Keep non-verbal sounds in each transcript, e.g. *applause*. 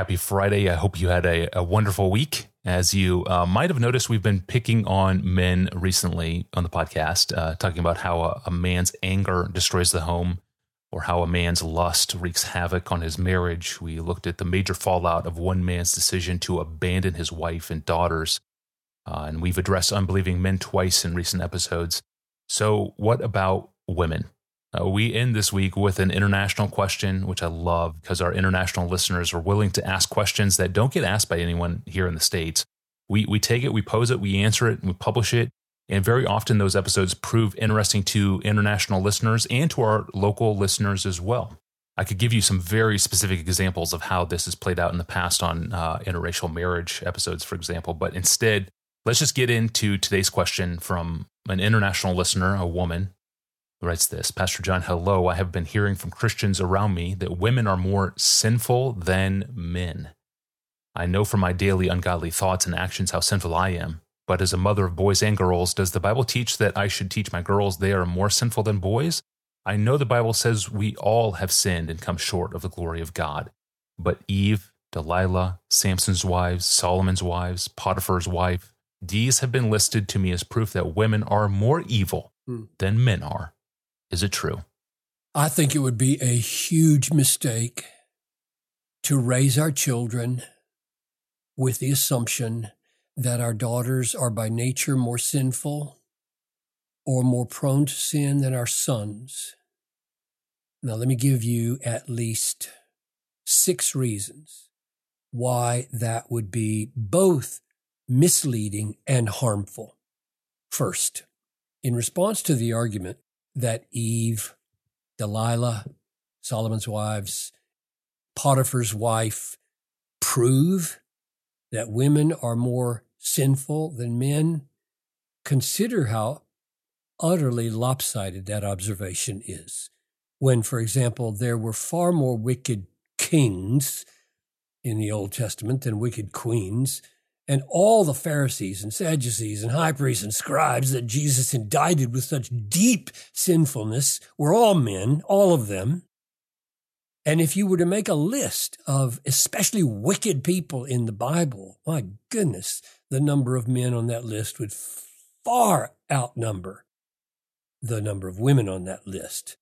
Happy Friday. I hope you had a, a wonderful week. As you uh, might have noticed, we've been picking on men recently on the podcast, uh, talking about how a, a, man's anger destroys the home or how a man's lust wreaks havoc on his marriage. We looked at the major fallout of one man's decision to abandon his wife and daughters. Uh, and we've addressed unbelieving men twice in recent episodes. So, what about women? Uh, we end this week with an international question, which I love because our international listeners are willing to ask questions that don't get asked by anyone here in the States. We, we take it, we pose it, we answer it, and we publish it. And very often those episodes prove interesting to international listeners and to our local listeners as well. I could give you some very specific examples of how this has played out in the past on uh, interracial marriage episodes, for example. But instead, let's just get into today's question from an international listener, a woman writes this Pastor John, hello. I have been hearing from Christians around me that women are more sinful than men. I know from my daily ungodly thoughts and actions how sinful I am. But as a mother of boys and girls, does the Bible teach that I should teach my girls they are more sinful than boys? I know the Bible says we all have sinned and come short of the glory of God. But Eve, Delilah, Samson's wives, Solomon's wives, Potiphar's wife, these have been listed to me as proof that women are more evil hmm. than men are. Is it true? I think it would be a huge mistake to raise our children with the assumption that our daughters are by nature more sinful or more prone to sin than our sons. Now, let me give you at least six reasons why that would be both misleading and harmful. First, in response to the argument that Eve, Delilah, Solomon's wives, Potiphar's wife prove that women are more sinful than men, consider how utterly lopsided that observation is. When, for example, there were far more wicked kings in the Old Testament than wicked queens, and all the Pharisees and Sadducees and high priests and scribes that Jesus indicted with such deep sinfulness were all men, all of them. And if you were to make a list of especially wicked people in the Bible, my goodness, the number of men on that list would far outnumber the number of women on that list.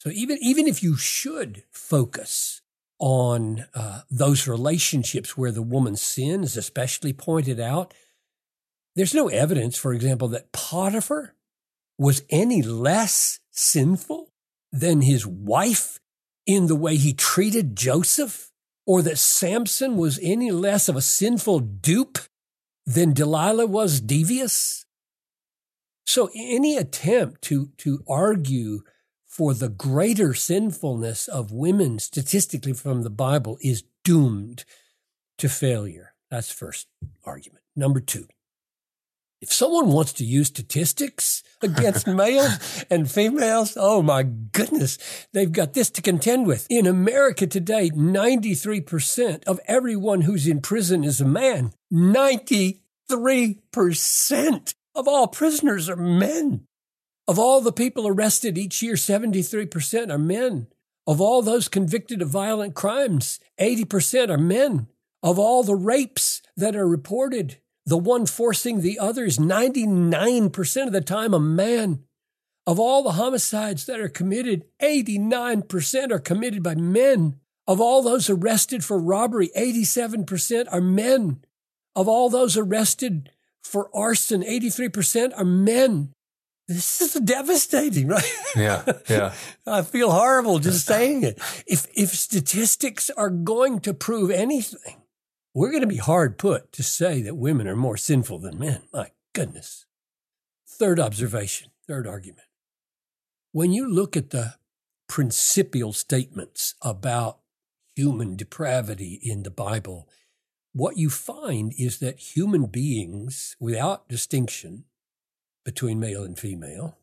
So even, even if you should focus on uh, those relationships where the woman's sin is especially pointed out. There's no evidence, for example, that Potiphar was any less sinful than his wife in the way he treated Joseph, or that Samson was any less of a sinful dupe than Delilah was devious. So any attempt to, to argue for the greater sinfulness of women statistically from the Bible is doomed to failure. That's first argument. Number two, if someone wants to use statistics *laughs* against males and females, oh my goodness, they've got this to contend with. In America today, 93% of everyone who's in prison is a man. 93% of all prisoners are men. Of all the people arrested each year, 73% are men. Of all those convicted of violent crimes, 80% are men. Of all the rapes that are reported, the one forcing the other is 99% of the time a man. Of all the homicides that are committed, 89% are committed by men. Of all those arrested for robbery, 87% are men. Of all those arrested for arson, 83% are men this is devastating, *laughs* right? Yeah, yeah. I feel horrible just *laughs* saying it. If if statistics are going to prove anything, we're going to be hard put to say that women are more sinful than men. My goodness. Third observation, third argument. When you look at the principial statements about human depravity in the Bible, what you find is that human beings, without distinction, between male and female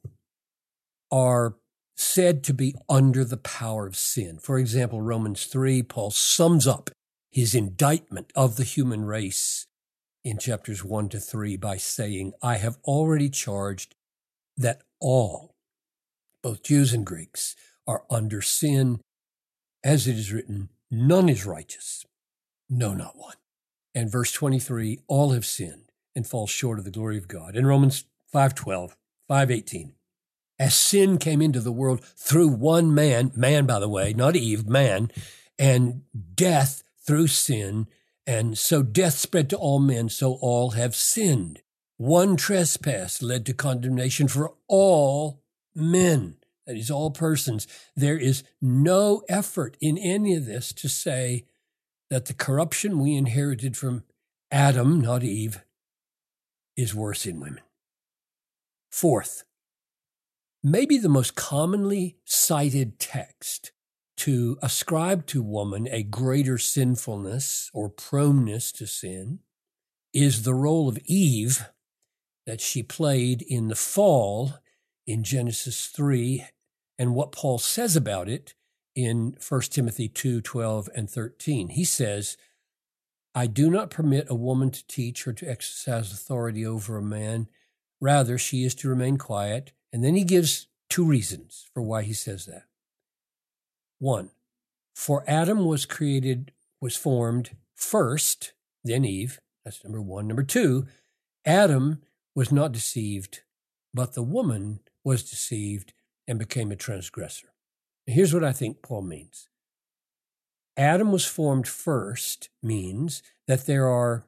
are said to be under the power of sin. For example, Romans 3, Paul sums up his indictment of the human race in chapters 1 to 3 by saying, I have already charged that all, both Jews and Greeks, are under sin. As it is written, none is righteous, No, not one. And verse 23, all have sinned and fall short of the glory of God. In Romans 5:12, 5:18, as sin came into the world through one man, man by the way, not Eve, man, and death through sin, and so death spread to all men, so all have sinned. One trespass led to condemnation for all men, that is, all persons. There is no effort in any of this to say that the corruption we inherited from Adam, not Eve, is worse in women. Fourth, maybe the most commonly cited text to ascribe to woman a greater sinfulness or proneness to sin is the role of Eve that she played in the fall in Genesis 3 and what Paul says about it in 1 Timothy 2 12 and 13. He says, I do not permit a woman to teach or to exercise authority over a man. Rather, she is to remain quiet. And then he gives two reasons for why he says that. One, for Adam was created, was formed first, then Eve. That's number one. Number two, Adam was not deceived, but the woman was deceived and became a transgressor. Now, here's what I think Paul means Adam was formed first means that there are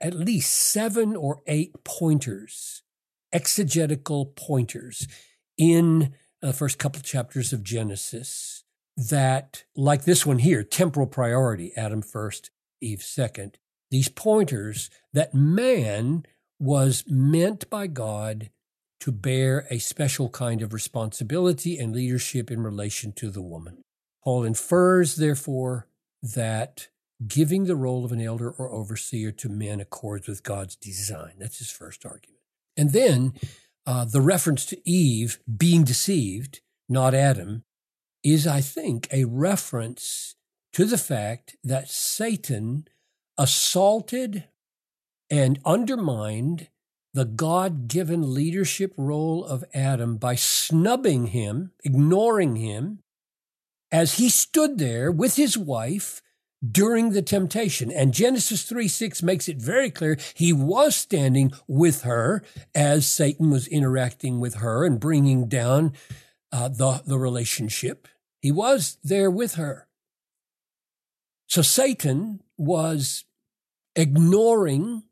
at least seven or eight pointers, exegetical pointers in the first couple chapters of Genesis that, like this one here, temporal priority, Adam first, Eve second, these pointers that man was meant by God to bear a special kind of responsibility and leadership in relation to the woman. Paul infers, therefore, that giving the role of an elder or overseer to men accords with God's design. That's his first argument. And then uh, the reference to Eve being deceived, not Adam, is, I think, a reference to the fact that Satan assaulted and undermined the God given leadership role of Adam by snubbing him, ignoring him, as he stood there with his wife during the temptation. And Genesis 3 6 makes it very clear he was standing with her as Satan was interacting with her and bringing down uh, the, the relationship. He was there with her. So Satan was ignoring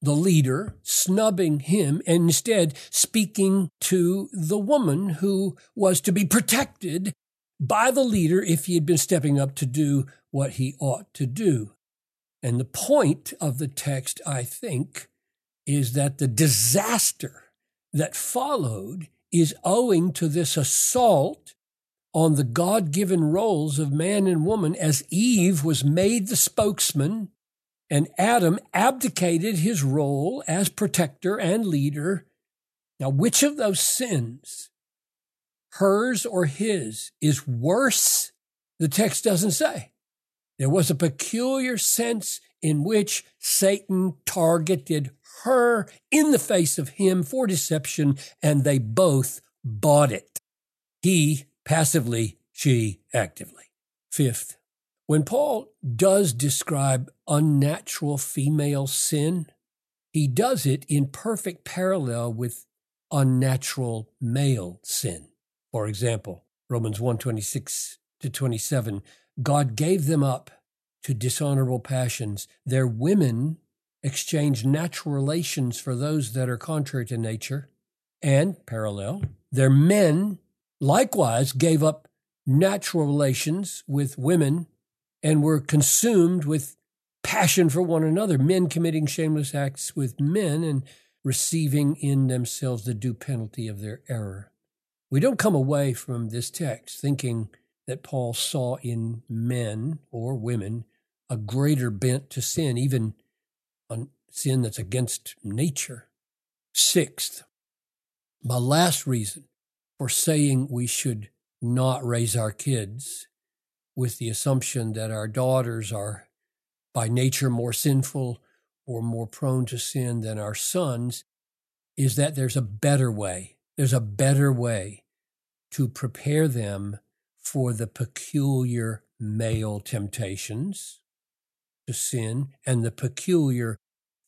the leader, snubbing him, and instead speaking to the woman who was to be protected by the leader if he had been stepping up to do what he ought to do. And the point of the text, I think, is that the disaster that followed is owing to this assault on the God given roles of man and woman as Eve was made the spokesman and Adam abdicated his role as protector and leader. Now, which of those sins, hers or his, is worse? The text doesn't say. There was a peculiar sense in which Satan targeted her in the face of him for deception, and they both bought it. He passively, she actively. Fifth, when Paul does describe unnatural female sin, he does it in perfect parallel with unnatural male sin. For example, Romans 1:26 to 27, God gave them up to dishonorable passions. Their women exchanged natural relations for those that are contrary to nature. And parallel, their men likewise gave up natural relations with women and were consumed with passion for one another, men committing shameless acts with men and receiving in themselves the due penalty of their error. We don't come away from this text thinking that Paul saw in men or women a greater bent to sin, even on sin that's against nature. Sixth, my last reason for saying we should not raise our kids with the assumption that our daughters are by nature more sinful or more prone to sin than our sons is that there's a better way. There's a better way to prepare them for the peculiar male temptations to sin and the peculiar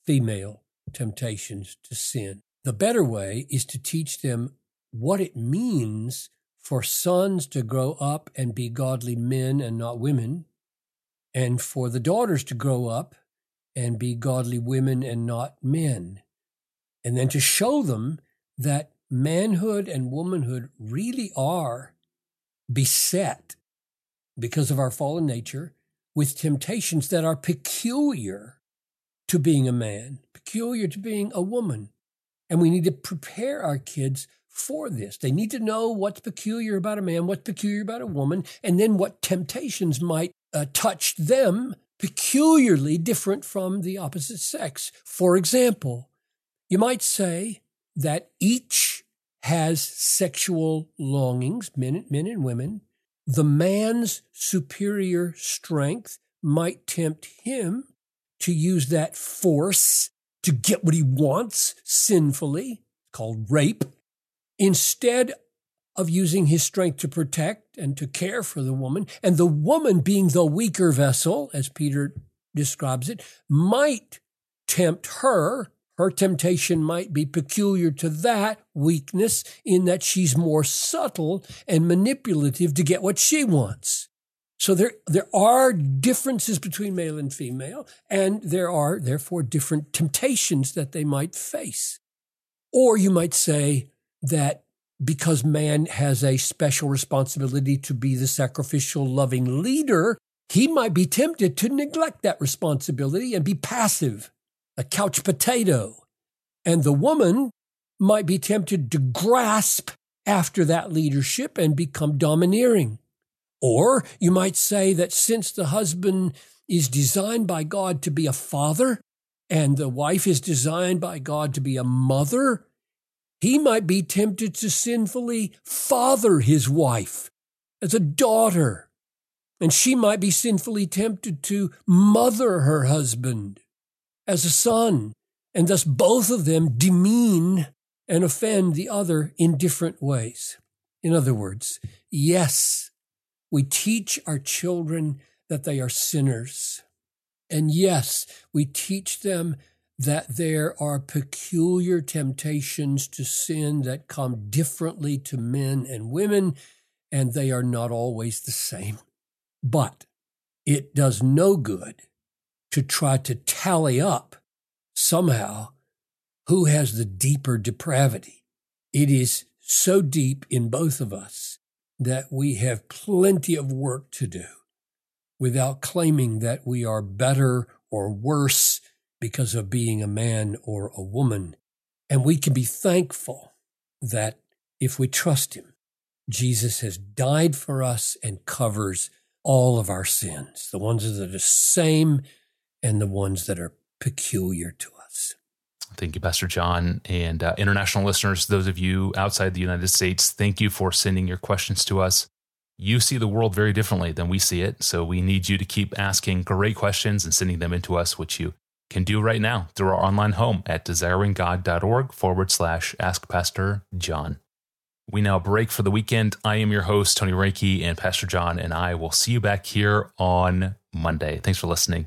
female temptations to sin. The better way is to teach them what it means for sons to grow up and be godly men and not women, and for the daughters to grow up and be godly women and not men. And then to show them that manhood and womanhood really are beset because of our fallen nature with temptations that are peculiar to being a man, peculiar to being a woman. And we need to prepare our kids for this. They need to know what's peculiar about a man, what's peculiar about a woman, and then what temptations might uh, touch them peculiarly different from the opposite sex. For example, you might say that each has sexual longings, men, men and women. The man's superior strength might tempt him to use that force to get what he wants sinfully, called rape instead of using his strength to protect and to care for the woman, and the woman being the weaker vessel, as Peter describes it, might tempt her. Her temptation might be peculiar to that weakness in that she's more subtle and manipulative to get what she wants. So there, there are differences between male and female, and there are therefore different temptations that they might face. Or you might say, that because man has a special responsibility to be the sacrificial, loving leader, he might be tempted to neglect that responsibility and be passive, a couch potato. And the woman might be tempted to grasp after that leadership and become domineering. Or you might say that since the husband is designed by God to be a father and the wife is designed by God to be a mother, he might be tempted to sinfully father his wife as a daughter, and she might be sinfully tempted to mother her husband as a son, and thus both of them demean and offend the other in different ways. In other words, yes, we teach our children that they are sinners. And yes, we teach them that there are peculiar temptations to sin that come differently to men and women, and they are not always the same. But it does no good to try to tally up somehow who has the deeper depravity. It is so deep in both of us that we have plenty of work to do without claiming that we are better or worse because of being a man or a woman. And we can be thankful that if we trust him, Jesus has died for us and covers all of our sins, the ones that are the same and the ones that are peculiar to us. Thank you, Pastor John. And uh, international listeners, those of you outside the United States, thank you for sending your questions to us. You see the world very differently than we see it. So we need you to keep asking great questions and sending them into us, which you can do right now through our online home at desiringgod.org forward slash ask Pastor John. We now break for the weekend. I am your host, Tony Reinke, and Pastor John and I will see you back here on Monday. Thanks for listening.